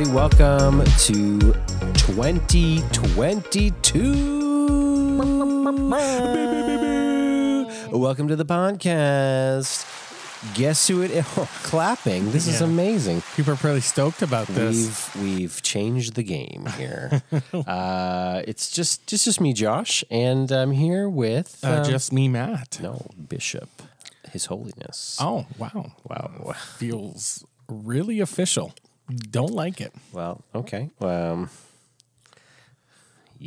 everybody. Welcome to 2022. Welcome to the podcast. Guess who it is? Oh, clapping. This is Yeah. amazing. People are pretty stoked about this. We've we've changed the game here. uh, it's just just just me, Josh, and I'm here with Uh, um, just me, Matt. no Bishop, His Holiness. Oh, wow. Wow. Feels really official. Don't like it. Well, okay. Um,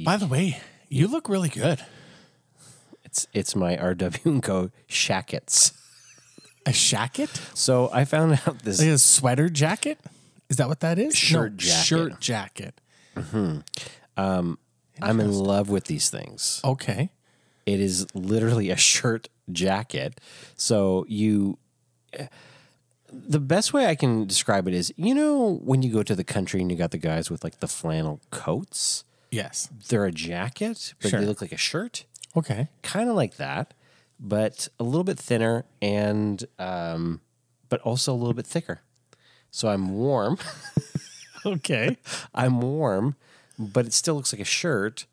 By the way, you look really good. it's it's my RW and Co shackets. A jacket? So I found out this Like a sweater jacket? Is that what that is? Shirt jacket. Shirt jacket. I'm in love with these things. Okay. It is literally a shirt jacket. So you the best way I can describe it is, you know, when you go to the country and you got the guys with like the flannel coats, Yes. they're a jacket, but Sure. they look like a shirt. Okay. Kind of like that, but a little bit thinner and um but also a little bit thicker. So I'm warm. Okay. I'm warm, but it still looks like a shirt,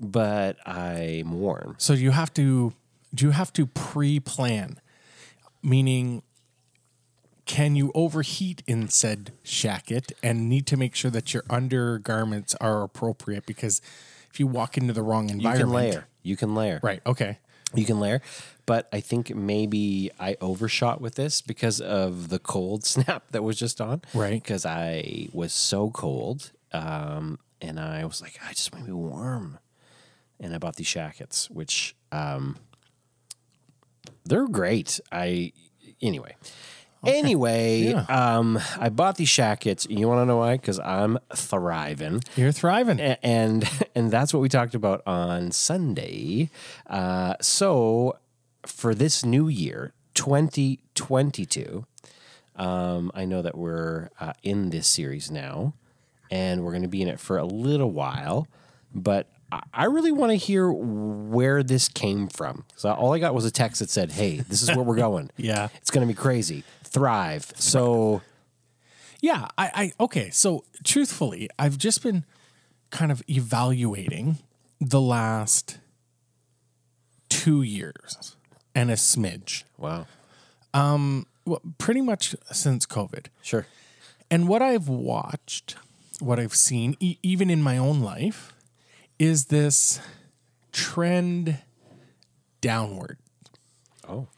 but I'm warm. So you have to do you have to pre-plan? Meaning can you overheat in said jacket and need to make sure that your undergarments are appropriate because if you walk into the wrong environment, You can layer. You can layer. Right, okay. You can layer. But I think maybe I overshot with this because of the cold snap that was just on. Right. Because I was so cold. Um, and I was like, I just want to be warm. And I bought these shackets, which um, they're great. I anyway. Anyway, Yeah. um, I bought these shackets. You want to know why? Because I'm thriving You're thriving. A- and and that's what we talked about on Sunday. Uh, so for this new year, 2022, um, I know that we're uh, in this series now, and we're going to be in it for a little while. But I- I really want to hear where this came from. So all I got was a text that said, "Hey, this is where we're going. Yeah. it's going to be crazy. Thrive." So Yeah, I, I okay. So truthfully, I've just been kind of evaluating the last two years and a smidge. wow, Um, Well, pretty much since COVID. sure, And what I've watched, what I've seen, e- even in my own life, is this trend downward. oh,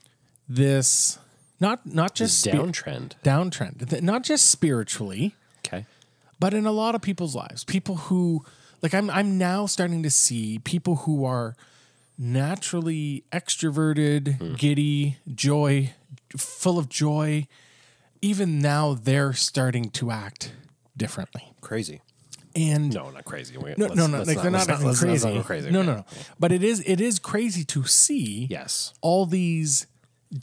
This not not just spi- downtrend. downtrend, not just spiritually, Okay, but in a lot of people's lives. People who like I'm I'm now starting to see people who are naturally extroverted, hmm. giddy, joy, full of joy. Even now they're starting to act differently. crazy. And No, not crazy. We- no, no, no, like they're not, acting let's let's crazy. go crazy. No, no, no. But it is it is crazy to see Yes. all these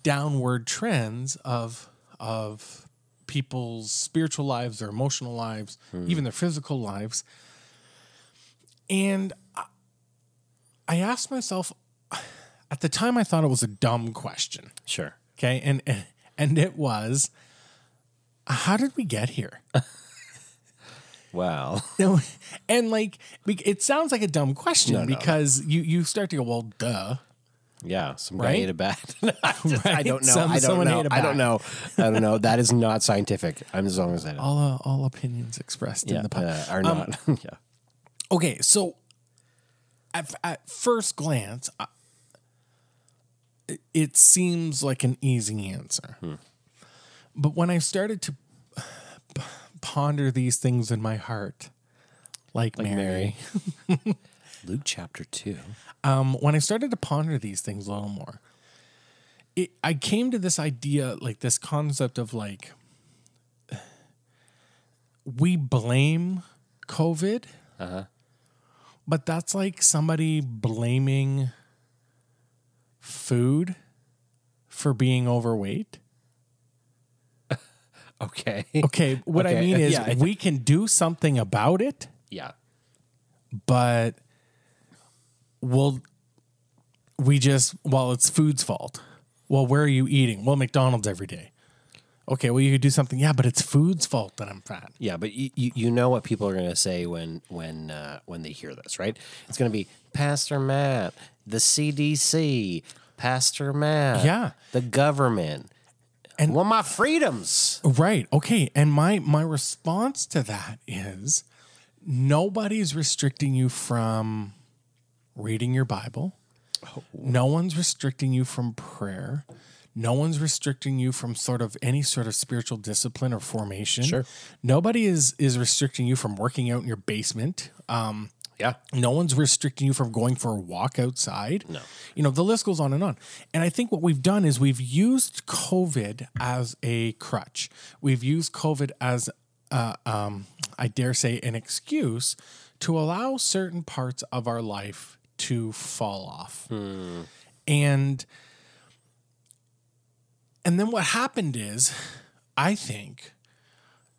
downward trends of of people's spiritual lives, their emotional lives, hmm. even their physical lives. And I- asked myself at the time I thought it was a dumb question. Sure. Okay? And and it was how did we get here? No, and like it sounds like a dumb question no. because you you start to go, well, duh. Yeah, some guy Right? ate a bat. I just- I don't know. Some- I don't know. I don't know. I don't know. That is not scientific. I'm as long as I know. All uh, all opinions expressed yeah, in the pod. uh, are not. yeah. Okay, so at, at first glance, I, it- seems like an easy answer. But when I started to ponder these things in my heart, like, Mary, Mary. Luke chapter two. um, when I started to ponder these things a little more, it, I came to this idea, like this concept of like, we blame COVID, but that's like somebody blaming food for being overweight. Okay. Okay, what I mean is yeah, I- we can do something about it, yeah. but we'll we just well it's food's fault well where are you eating well mcdonald's every day Okay, well you could do something. Yeah, but it's food's fault that I'm fat. Yeah, but you, you, you know what people are going to say when when uh, when they hear this, right? It's going to be Pastor Matt, the CDC, Pastor Matt, Yeah. the government, and well, my freedoms. Right. Okay. And my my response to that is nobody's restricting you from reading your Bible. No one's restricting you from prayer. No one's restricting you from sort of any sort of spiritual discipline or formation. Sure. Nobody is is restricting you from working out in your basement. Um, Yeah, no one's restricting you from going for a walk outside. No. You know, the list goes on and on. And I think what we've done is we've used COVID as a crutch. We've used COVID as, uh, um, I dare say, an excuse to allow certain parts of our life to fall off. Hmm. And and then what happened is, I think,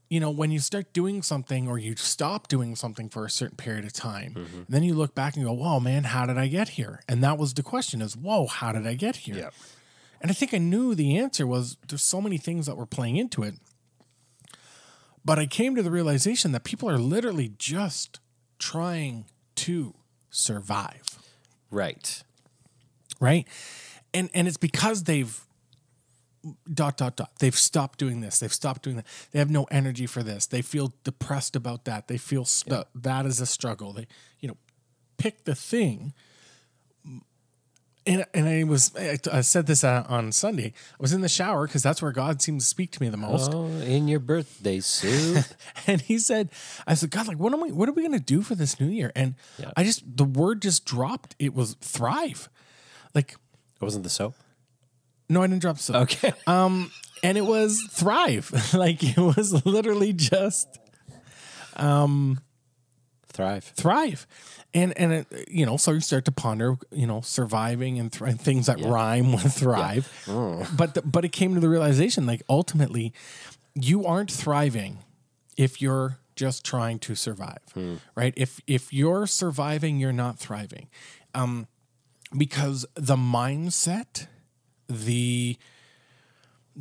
you know, when you start doing something or you stop doing something for a certain period of time, mm-hmm. then you look back and go, whoa, man, how did I get here? And that was the question is, whoa, how did I get here? Yeah. And I think I knew the answer was there's so many things that were playing into it. But I came to the realization that people are literally just trying to survive right. right? And and it's because they've dot dot dot. They've stopped doing this. They've stopped doing that. They have no energy for this. They feel depressed about that. They feel stu- that is a struggle. They you know pick the thing. And, and I was I, I said this uh, on Sunday. I was in the shower because that's where God seems to speak to me the most. Oh, in your birthday suit. And he said, I said, God, like, what am we, what are we going to do for this new year? And Yeah. I just, the word just dropped. It was thrive. Like, it wasn't the soap. no, I didn't drop soap. Okay. Um, and it was thrive. like, it was literally just Thrive. thrive. And, and it, you know, so you start to ponder, you know, surviving and thr things that rhyme with thrive. But, the, but it came to the realization, like, ultimately, you aren't thriving if you're just trying to survive, right? If if you're surviving, you're not thriving, um, because the mindset, the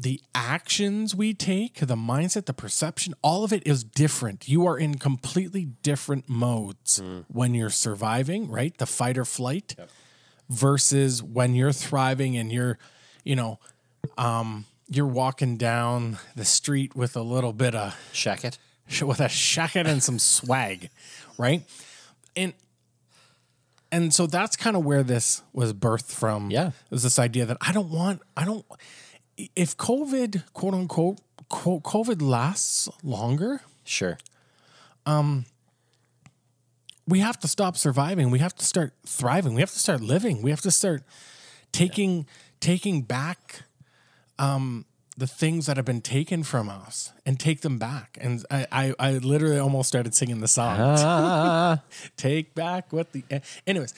the actions we take, the mindset, the perception, all of it is different. You are in completely different modes when you're surviving, right? The fight or flight versus when you're thriving and you're, you know, um, you're walking down the street with a little bit of Shack it. with a shacket and some swag, right? And and so that's kind of where this was birthed from. Yeah. It was this idea that I don't want, I don't, if COVID, quote unquote, quote, COVID lasts longer, Sure. Um, we have to stop surviving. We have to start thriving. We have to start living. We have to start taking taking back um, the things that have been taken from us and take them back. And I, I, I literally almost started singing the song. Ah. take back what the anyways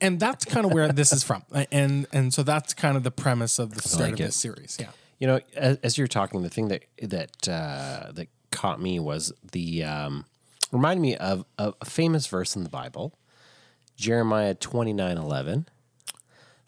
and that's kind of where this is from and and so that's kind of the premise of the start like of it. this series yeah You know, as, as you're talking, the thing that that uh, that caught me was the um, reminded me of, of a famous verse in the Bible, Jeremiah twenty nine eleven.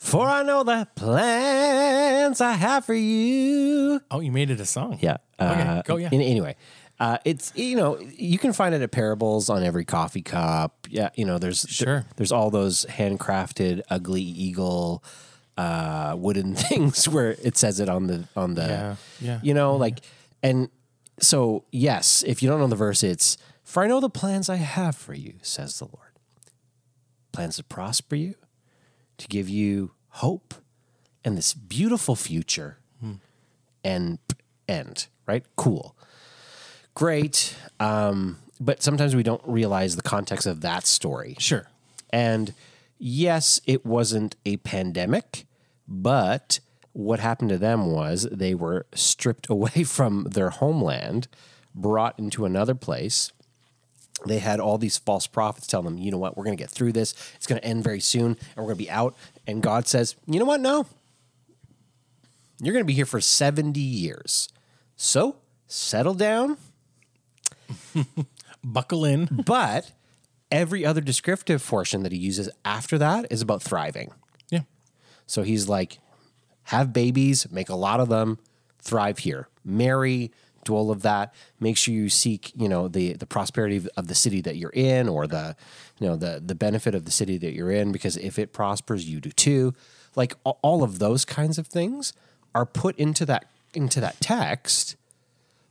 For I know the plans I have for you. oh you made it a song Yeah. Okay, uh, go, yeah. an- Anyway, uh, it's you know you can find it at parables on every coffee cup. Yeah, you know there's Sure. there's all those handcrafted ugly eagle uh, wooden things where it says it on the on the Yeah, yeah, you know like and so yes if you don't know the verse it's for I know the plans I have for you says the Lord plans to prosper you to give you hope and this beautiful future and end, right? Cool. Great. Um, but sometimes we don't realize the context of that story. sure And yes, it wasn't a pandemic, but what happened to them was they were stripped away from their homeland, brought into another place. They had all these false prophets tell them, you know what, we're going to get through this. It's going to end very soon and we're going to be out. And God says, you know what? No. You're going to be here for 70 years. So settle down. buckle in But every other descriptive portion that he uses after that is about thriving. yeah So he's like, have babies, make a lot of them, thrive here. marry, do all of that. Make sure you seek, you know, the the prosperity of- the city that you're in, or the, you know, the the benefit of the city that you're in. Because if it prospers, you do too. Like all of those kinds of things are put into that into that text,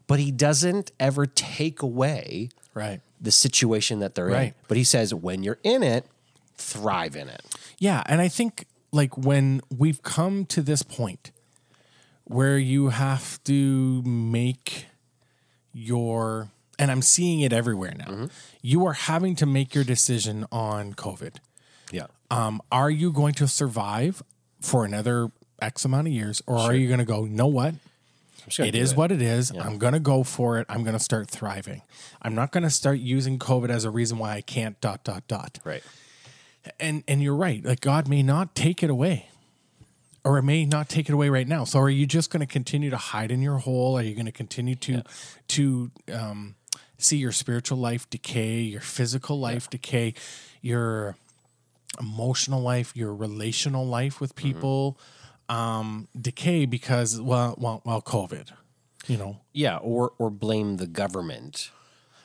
but he doesn't ever take away Right. the situation that they're in. But he says when you're in it, thrive in it. Yeah, and I think like when we've come to this point where you have to make your and I'm seeing it everywhere now. You are having to make your decision on COVID. Yeah. Um, are you going to survive for another X amount of years, or are you going to go? You know what? It is what it is. I'm going to go for it. I'm going to start thriving. I'm not going to start using COVID as a reason why I can't. Dot dot dot Right. and and you're right like god may not take it away or it may not take it away right now. So are you just going to continue to hide in your hole? Are you going to continue to to um, see your spiritual life decay your physical life decay your emotional life your relational life with people um, decay because well well well covid you know? Yeah, or or blame the government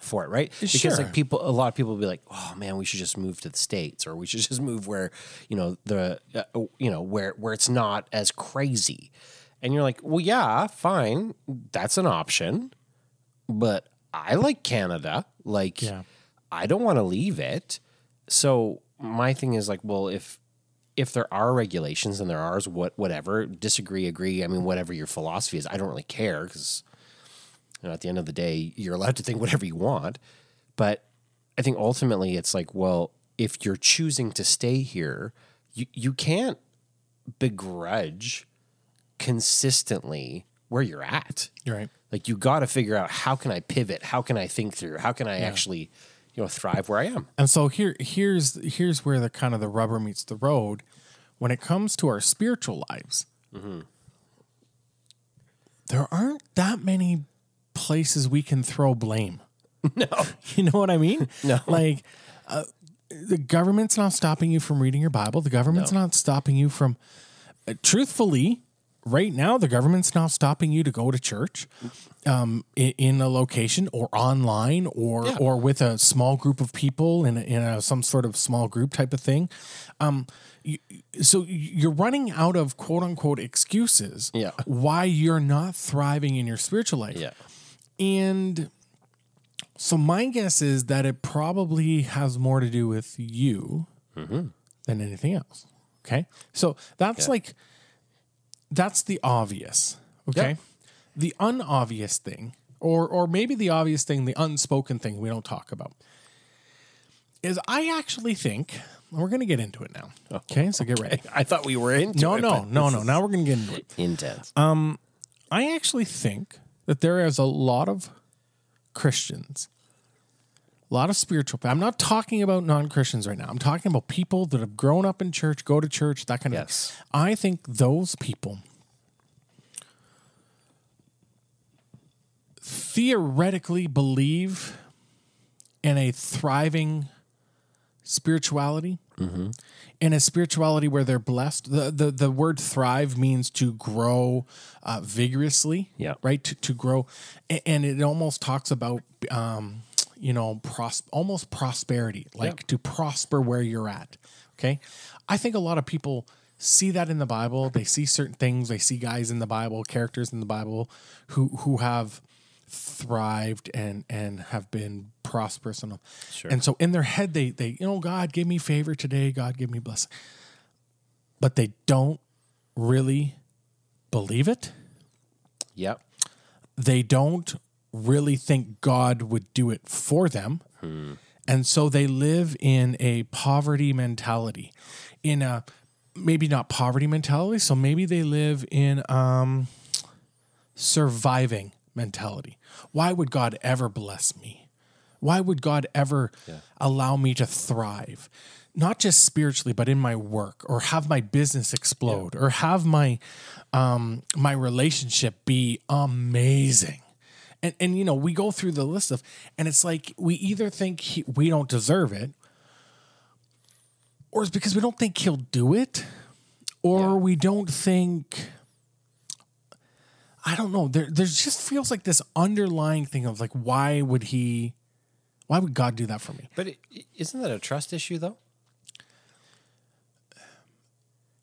for it, right? Because Sure. like people, a lot of people will be like, "Oh man, we should just move to the states, or we should just move where you know the uh, you know where where it's not as crazy." And you're like, "Well, yeah, fine, that's an option, but I like Canada. Like, Yeah. I don't want to leave it." So my thing is like, well, if if there are regulations and there are what whatever disagree agree i mean whatever your philosophy is i don't really care because you know, at the end of the day you're allowed to think whatever you want. But i think ultimately it's like well if you're choosing to stay here you, you can't begrudge consistently where you're at. Right. Like you got to figure out how can i pivot? How can i think through? How can i actually you know thrive where i am? And so here here's here's where the kind of the rubber meets the road. When it comes to our spiritual lives. Mm-hmm. There aren't that many places we can throw blame. no You know what I mean? No. Like uh, the government's not stopping you from reading your Bible. The government's not stopping you from uh, truthfully right now the government's not stopping you to go to church um, in, in a location or online or Yeah. or with a small group of people in a, in a, some sort of small group type of thing. Um, you, so you're running out of quote unquote excuses Yeah. why you're not thriving in your spiritual life. yeah And so my guess is that it probably has more to do with you than anything else. Okay. So that's like, that's the obvious. Okay. Yeah. The unobvious thing, or or maybe the obvious thing, the unspoken thing we don't talk about, is I actually think we're gonna get into it now. Okay, so get ready. i thought we were into No, it, no, but no, no. Now we're gonna get into it. intense Um, I actually think that there is a lot of Christians, a lot of spiritual. I'm not talking about non Christians right now. I'm talking about people that have grown up in church, go to church, that kind of Yes. I think those people theoretically believe in a thriving spirituality in a spirituality where they're blessed. The the, the word thrive means to grow uh, vigorously. Yeah. Right. To, to grow, and it almost talks about um, you know pros- almost prosperity, like Yeah. to prosper where you're at. Okay. I think a lot of people see that in the Bible. They see certain things. They see guys in the Bible, characters in the Bible, who who have thrived and and have been prosperous and Sure. and so in their head they they you know God give me favor today. God give me blessing. But they don't really believe it. Yep. They don't really think God would do it for them. And so they live in a poverty mentality in a maybe not poverty mentality. So maybe they live in um surviving mentality. Why would God ever bless me? Why would God ever allow me to thrive? Not just spiritually, but in my work, or have my business explode, or have my um, my relationship be amazing. And and you know, we go through the list of, and it's like we either think he, we don't deserve it, or it's because we don't think he'll do it, or we don't think I don't know. There there just feels like this underlying thing of like why would he why would God do that for me? But is isn't that a trust issue though?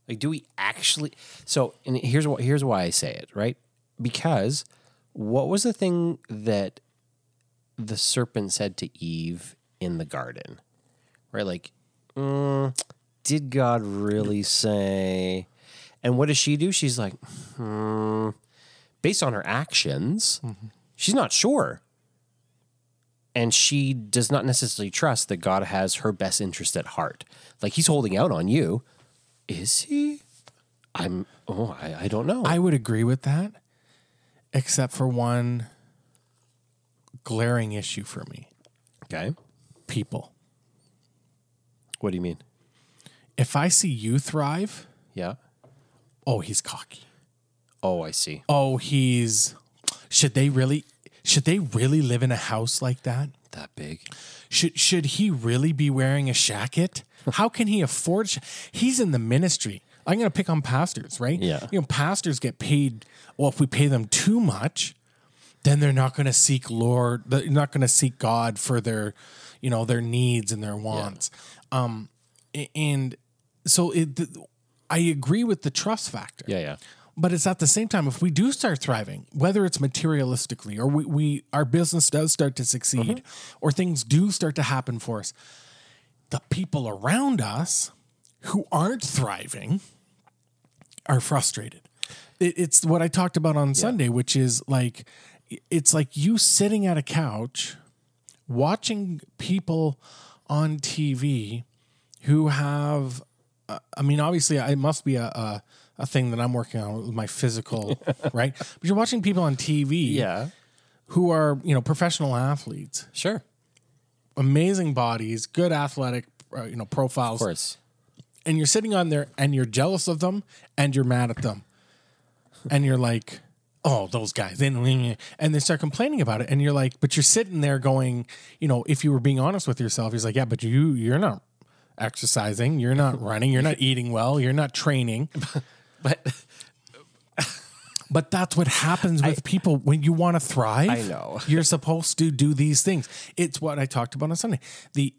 Like, do we actually? So, and here's what here's why I say it right because what was the thing that the serpent said to Eve in the garden, right? Like, mm, did God really say? And what does she do? She's like, hmm, based on her actions, mm-hmm. she's not sure and she does not necessarily trust that God has her best interest at heart. Like he's holding out on you. Is he? I'm oh, I, I don't know. I would agree with that, except for one glaring issue for me. okay. People. What do you mean? If I see you thrive, Yeah. oh he's cocky. Oh, I see. Oh, he's should they really should they really live in a house like that? That big. Should should he really be wearing a shacket? How can he afford? Sh- He's in the ministry. I'm going to pick on pastors, right? Yeah. You know, pastors get paid. Well, if we pay them too much, then they're not going to seek Lord. They're not going to seek God for their, you know, their needs and their wants. Um, and so it. I agree with the trust factor. Yeah, yeah. But it's at the same time, if we do start thriving, whether it's materialistically or we, we our business does start to succeed or things do start to happen for us, the people around us who aren't thriving are frustrated. It, it's what I talked about on Sunday, which is like it's like you sitting at a couch watching people on TV who have uh, I mean, obviously, it must be a, a a thing that I'm working on with my physical, right? But you're watching people on TV, Yeah. who are you know professional athletes, Sure. amazing bodies, good athletic, uh, you know profiles, Of course. and you're sitting on there and you're jealous of them and you're mad at them, and you're like. Oh, those guys. And they start complaining about it. And you're like, but you're sitting there going, you know, if you were being honest with yourself, he's like, yeah, but you, you're not exercising. You're not running. You're not eating well. You're not training. But But that's what happens with people when you want to thrive. I know. You're supposed to do these things. It's what I talked about on Sunday. The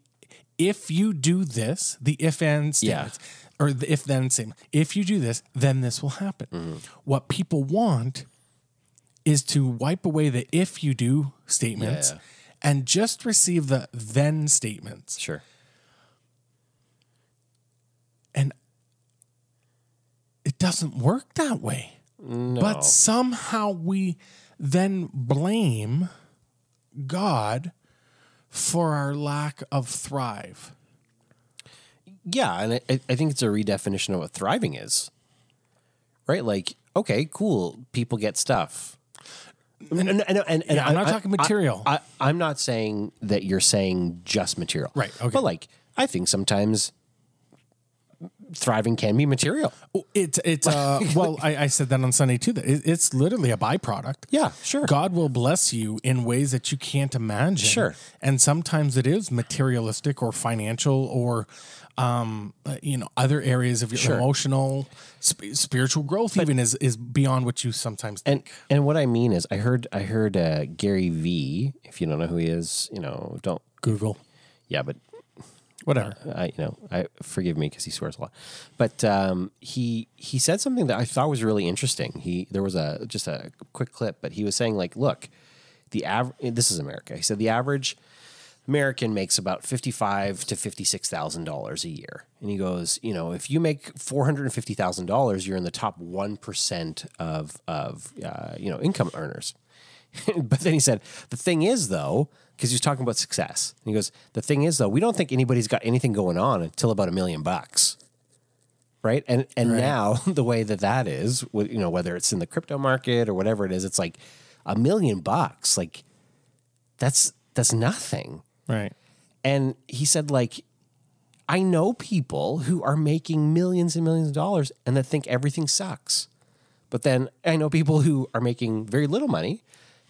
if you do this, the if and statements, or the if then statement. If you do this, then this will happen. Mm-hmm. What people want is to wipe away the if you do statements Yeah. and just receive the then statements. sure. And it doesn't work that way. But somehow we then blame God for our lack of thrive. Yeah, and I, I think it's a redefinition of what thriving is. Right? Like, okay, cool. People get stuff. Mm. And, and, and, and, Yeah, I'm not I- talking material. I, I, am not saying that you're saying just material. Right, okay. But like, I think sometimes thriving can be material. It's it's uh well I, I said that on Sunday too. That it, it's literally a byproduct. Yeah, sure. God will bless you in ways that you can't imagine. Sure. And sometimes it is materialistic or financial or um you know other areas of your Sure. emotional sp- spiritual growth even is is beyond what you sometimes And think. and what I mean is, I heard I heard uh, Gary V. If you don't know who he is, you know, don't. Google. Yeah, but Whatever. I you know I forgive me because he swears a lot, but um, he he said something that I thought was really interesting. He there was a just a quick clip, but he was saying like, look, the this is America. He said the average American makes about fifty five to fifty six thousand dollars a year, and he goes, you know, if you make four hundred and fifty thousand dollars, you're in the top one percent of of uh, you know income earners. but then he said, the thing is though, because he was talking about success. And he goes, the thing is though, we don't think anybody's got anything going on until about a million bucks. Right. And, and now the way that that is, you know, whether it's in the crypto market or whatever it is, it's like a million bucks. Like that's, that's nothing. Right. And he said, like, I know people who are making millions and millions of dollars and that think everything sucks. But then I know people who are making very little money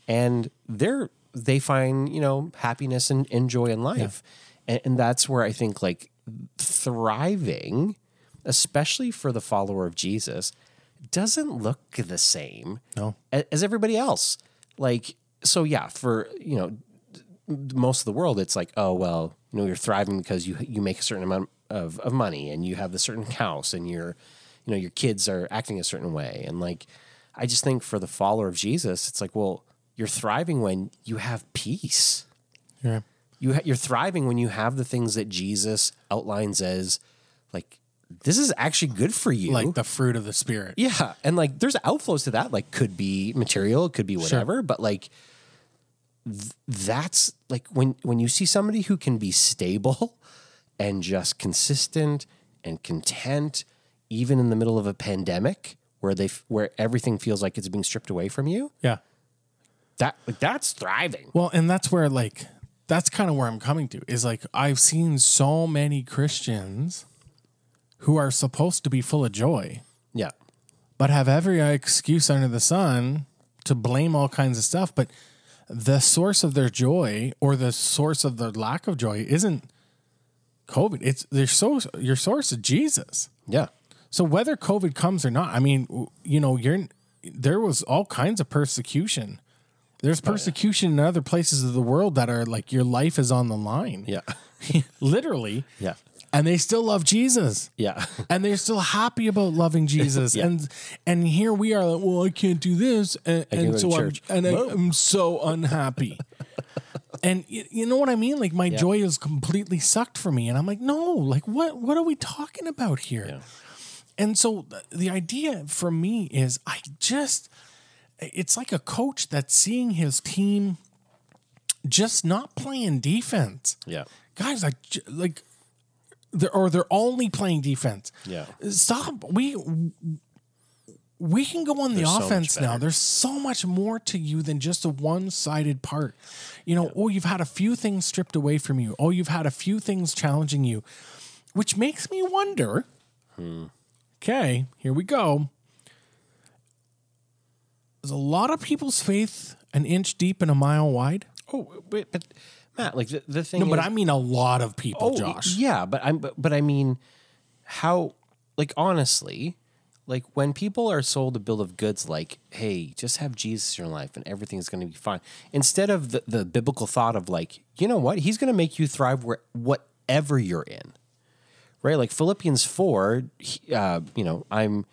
and they're they find, you know, happiness and, and joy in life. And, and that's where I think like thriving, especially for the follower of Jesus, doesn't look the same No. as everybody else. Like, so yeah, for you know, most of the world, it's like, oh well, you know, you're thriving because you you make a certain amount of, of money and you have the certain house and your, you know, your kids are acting a certain way. And like, I just think for the follower of Jesus, it's like, well, you're thriving when you have peace. Yeah. You ha- you're thriving when you have the things that Jesus outlines as like this is actually good for you. Like the fruit of the spirit. Yeah, and like there's outflows to that. Like could be material, it could be whatever, but like th- that's like when when you see somebody who can be stable and just consistent and content even in the middle of a pandemic where they f- where everything feels like it's being stripped away from you. Yeah. That like, that's thriving. Well, and that's where like that's kind of where I'm coming to is like I've seen so many Christians who are supposed to be full of joy, Yeah. but have every excuse under the sun to blame all kinds of stuff, but the source of their joy or the source of their lack of joy isn't COVID. It's their source your source is Jesus. Yeah. So whether COVID comes or not, I mean, you know, you're there was all kinds of persecution. There's persecution in other places of the world that are like your life is on the line. Yeah. Literally. Yeah. And they still love Jesus. Yeah. And they're still happy about loving Jesus. Yeah. And and here we are like, well, I can't do this. And, and so I'm and I. I'm so unhappy. and y- you know what I mean? Like my joy is completely sucked for me. And I'm like, no, like what what are we talking about here? Yeah. And so th- the idea for me is I just it's like a coach that's seeing his team just not playing defense. Yeah. Guys, like, like they're, or they're only playing defense. Yeah. Stop. We we can go on the so offense now. There's so much more to you than just a one-sided part. You know, oh, you've had a few things stripped away from you. Oh, you've had a few things challenging you, which makes me wonder. Okay, here we go. Is a lot of people's faith an inch deep and a mile wide? Oh, wait, but Matt, like the, the thing No, but I mean a lot of people, Oh, Josh. Yeah, but I'm but, but I mean how like honestly, like when people are sold a bill of goods like, hey, just have Jesus in your life and everything's gonna be fine. Instead of the, the biblical thought of like, you know what, he's gonna make you thrive where whatever you're in. Right? Like Philippians four, uh, you know, I'm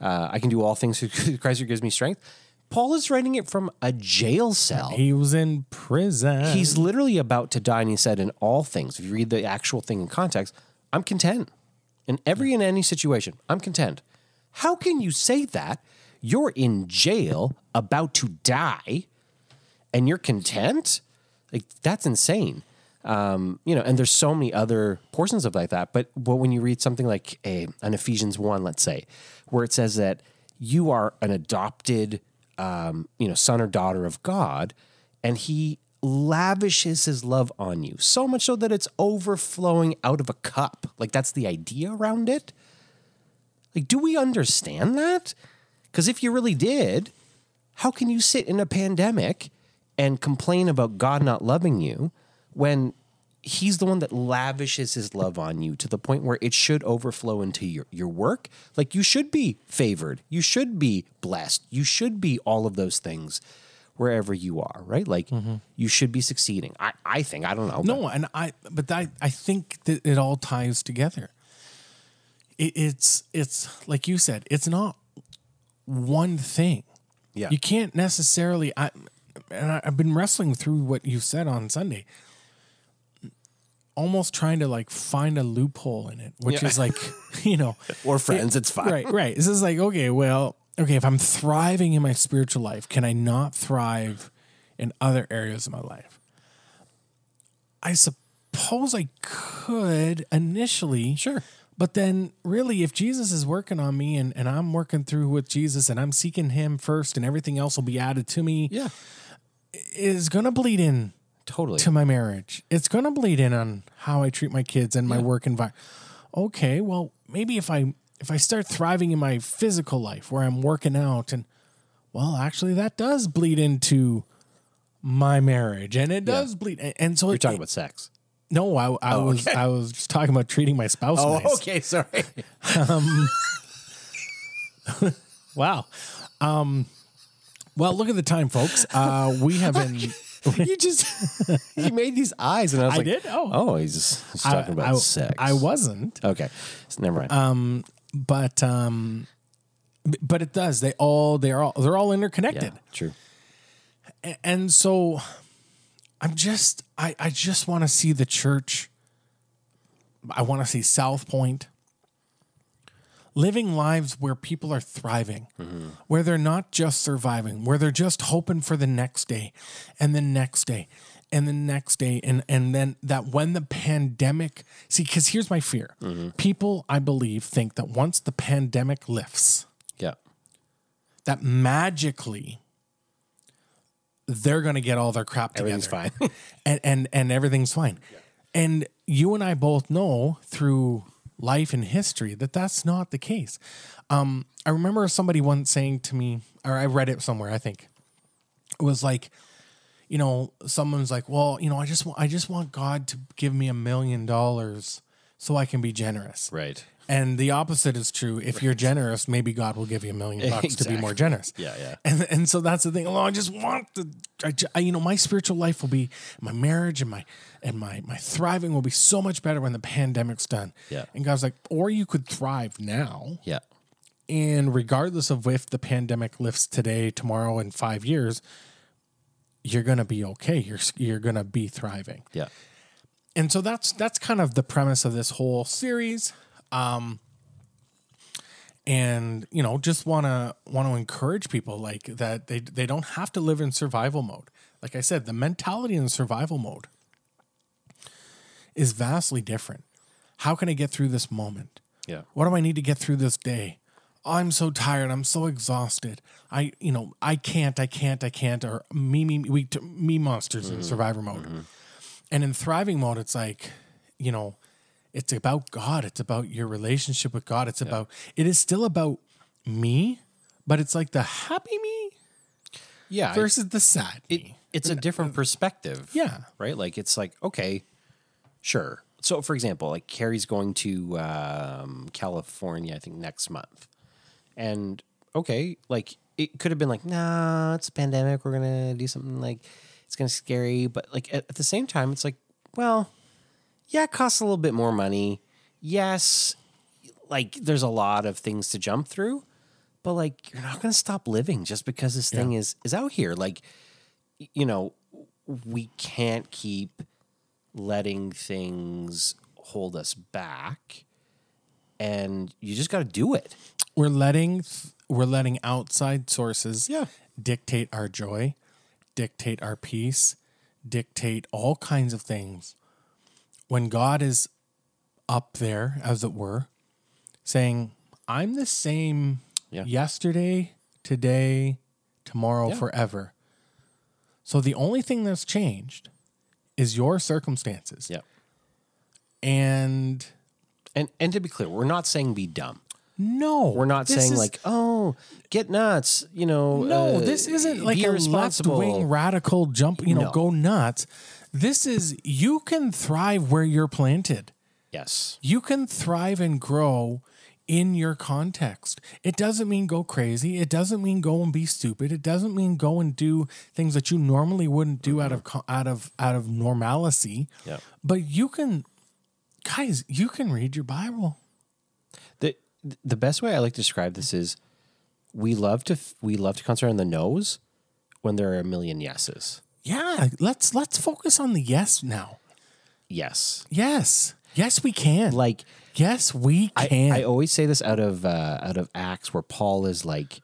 uh, I can do all things through Christ who gives me strength. Paul is writing it from a jail cell. He was in prison. He's literally about to die, and he said, "In all things, if you read the actual thing in context, I'm content in every and any situation. I'm content." How can you say that? You're in jail, about to die, and you're content? Like that's insane. Um, you know, and there's so many other portions of like that. But but when you read something like a an Ephesians one, let's say, where it says that you are an adopted, um, you know, son or daughter of God, and He lavishes His love on you so much so that it's overflowing out of a cup. Like that's the idea around it. Like, do we understand that? Because if you really did, how can you sit in a pandemic and complain about God not loving you when He's the one that lavishes His love on you to the point where it should overflow into your, your work? Like, you should be favored, you should be blessed, you should be all of those things wherever you are, right? Like, mm-hmm. you should be succeeding. I, I think, I don't know. but- no, and I but I I think that it all ties together. It, it's it's like you said, it's not one thing. Yeah. You can't necessarily. I and I, I've been wrestling through what you said on Sunday. Almost trying to like find a loophole in it, which Yeah. is like, you know, or friends, it's fine. right, right. This is like, okay, well, okay, if I'm thriving in my spiritual life, can I not thrive in other areas of my life? I suppose I could initially. Sure. But then, really, if Jesus is working on me and, and I'm working through with Jesus and I'm seeking Him first and everything else will be added to me, Yeah, is going to bleed in totally. to my marriage. It's going to bleed in on how I treat my kids and my work environment. Okay, well, maybe if I if I start thriving in my physical life where I'm working out and well, actually that does bleed into my marriage and it does bleed and, and so You're it, talking about sex. no, I, I was I was just talking about treating my spouse nice. okay, sorry. um, wow. Um, well, look at the time, folks. Uh, we have been. you just you made these eyes, and I was I like, did? Oh. oh, he's, he's talking about I, sex. I wasn't, okay. So never mind. but um, but it does. They all they're all they're all interconnected. yeah, true. And so I'm just I I just want to see the church. I want to see South Point living lives where people are thriving, mm-hmm. where they're not just surviving, where they're just hoping for the next day and the next day and the next day and and then that when the pandemic see cuz here's my fear. Mm-hmm. People I believe think that once the pandemic lifts Yeah, that magically they're going to get all their crap together. everything's fine. and and and everything's fine. And you and I both know through life and history that that's not the case. Um, I remember somebody once saying to me, or I read it somewhere. I think it was like, you know, someone's like, "Well, you know, I just want, I just want God to give me a million dollars so I can be generous." right. And the opposite is true. If you're generous, maybe God will give you a million bucks to be more generous. Yeah, yeah. And and so that's the thing. Oh, I just want the, I, I- you know, my spiritual life will be my marriage and my and my my thriving will be so much better when the pandemic's done. Yeah. And God's like, or you could thrive now, Yeah, and regardless of if the pandemic lifts today, tomorrow, in five years, you're gonna be okay. You're you're gonna be thriving yeah, and so that's that's kind of the premise of this whole series um and you know just want to want to encourage people like that they they don't have to live in survival mode like i said the mentality in survival mode is vastly different how can i get through this moment yeah. what do I need to get through this day? I'm so tired. I'm so exhausted. I, you know, I can't, I can't, I can't, or me, me, me, we, me monsters in survivor mode. And in thriving mode, it's like, you know, it's about God. It's about your relationship with God. It's about, it is still about me, but it's like the happy me Yeah, versus the sad it, me. it's a different perspective. Yeah. Right? Like it's like, okay, sure. So for example, like Carrie's going to um, California, I think next month. And okay, like it could have been like, nah, it's a pandemic. We're gonna do something like it's gonna scary. But like at, at the same time, it's like, well, yeah, it costs a little bit more money. Yes, like there's a lot of things to jump through, but like you're not gonna stop living just because this thing is is out here. Like you know, we can't keep letting things hold us back. And you just got to do it. we're letting we're letting outside sources Yeah. dictate our joy dictate our peace dictate all kinds of things when god is up there as it were saying i'm the same Yeah. yesterday today tomorrow forever so the only thing that's changed is your circumstances Yeah. and And and to be clear, we're not saying be dumb. No We're not saying is- like, oh, get nuts. You know, No, uh, this isn't like a left wing radical jump, you know, No. go nuts. This is you can thrive where you're planted. Yes. You can thrive and grow in your context. It doesn't mean go crazy. It doesn't mean go and be stupid. It doesn't mean go and do things that you normally wouldn't do out of out of out of normalcy. Yeah. But you can guys, you can read your Bible. The best way I like to describe this is we love to we love to concentrate on the no's when there are a million yeses. Yeah, let's let's focus on the yes now. Yes. Yes. Yes, we can. Like Yes, we I, can. I always say this out of uh, out of Acts where Paul is like,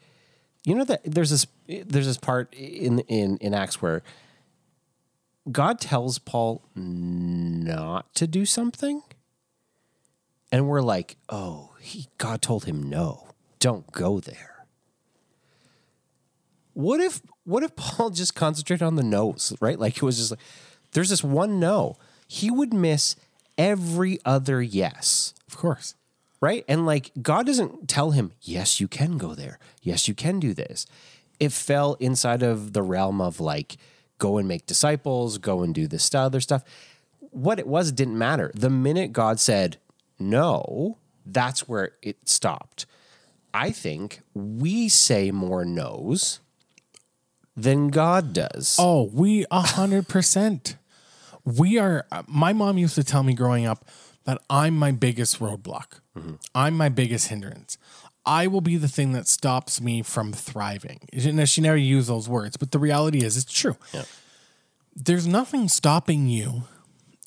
you know that there's this there's this part in in in Acts where God tells Paul not to do something, and we're like, oh, he God told him no, don't go there. What if what if Paul just concentrated on the no's, right? Like it was just like there's this one no. He would miss every other yes of course. right? And like God doesn't tell him, yes, you can go there. Yes, you can do this. It fell inside of the realm of like, go and make disciples, go and do this other stuff. What it was didn't matter. The minute God said no, that's where it stopped. I think we say more no's than God does. Oh, we a hundred percent. We are. My mom used to tell me growing up that I'm my biggest roadblock. Mm-hmm. I'm my biggest hindrance. I will be the thing that stops me from thriving. And she never used those words, but the reality is, it's true. There's nothing stopping you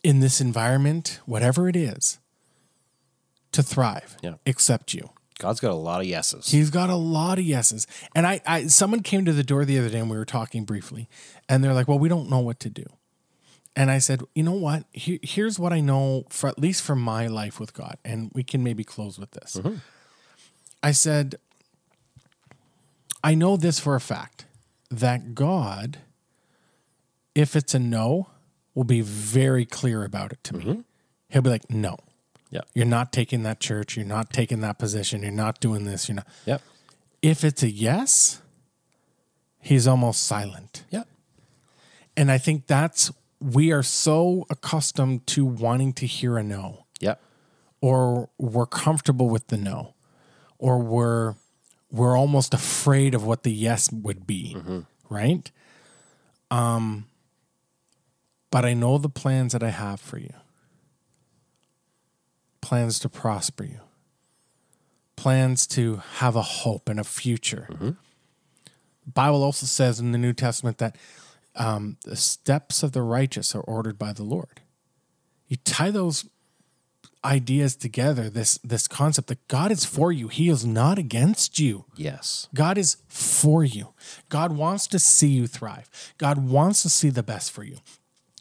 in this environment, whatever it is, to thrive, Yeah. except you. God's got a lot of yeses. He's got a lot of yeses. And I, I someone came to the door the other day and we were talking briefly, and they're like, Well, we don't know what to do. And I said, you know what? Here, here's what I know for at least for my life with God, and we can maybe close with this. Mm-hmm. I said, I know this for a fact that God, if it's a no, will be very clear about it to me. Mm-hmm. He'll be like, no, yeah. you're not taking that church, you're not taking that position, you're not doing this, you're not. Yep. If it's a yes, he's almost silent. Yep. And I think that's we are so accustomed to wanting to hear a no, Yep. or we're comfortable with the no, or we're we're almost afraid of what the yes would be, right? Um, but I know the plans that I have for you. Plans to prosper you. Plans to have a hope and a future. Bible also says in the New Testament that um, the steps of the righteous are ordered by the Lord. You tie those ideas together, this this concept that God is for you, He is not against you. Yes. God is for you. God wants to see you thrive. God wants to see the best for you.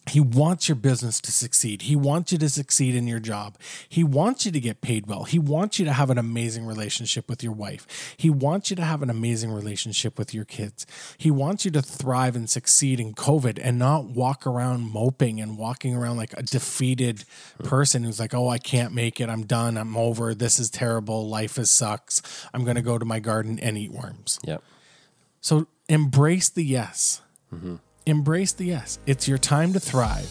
He wants your business to succeed. He wants you to succeed in your job. He wants you to get paid well. He wants you to have an amazing relationship with your wife. He wants you to have an amazing relationship with your kids. He wants you to thrive and succeed in COVID and not walk around moping and walking around like a defeated person who's like, oh, I can't make it. I'm done. I'm over. This is terrible. Life is sucks. I'm going to go to my garden and eat worms. Yep. So embrace the yes. Mm-hmm. Embrace the yes. It's your time to thrive.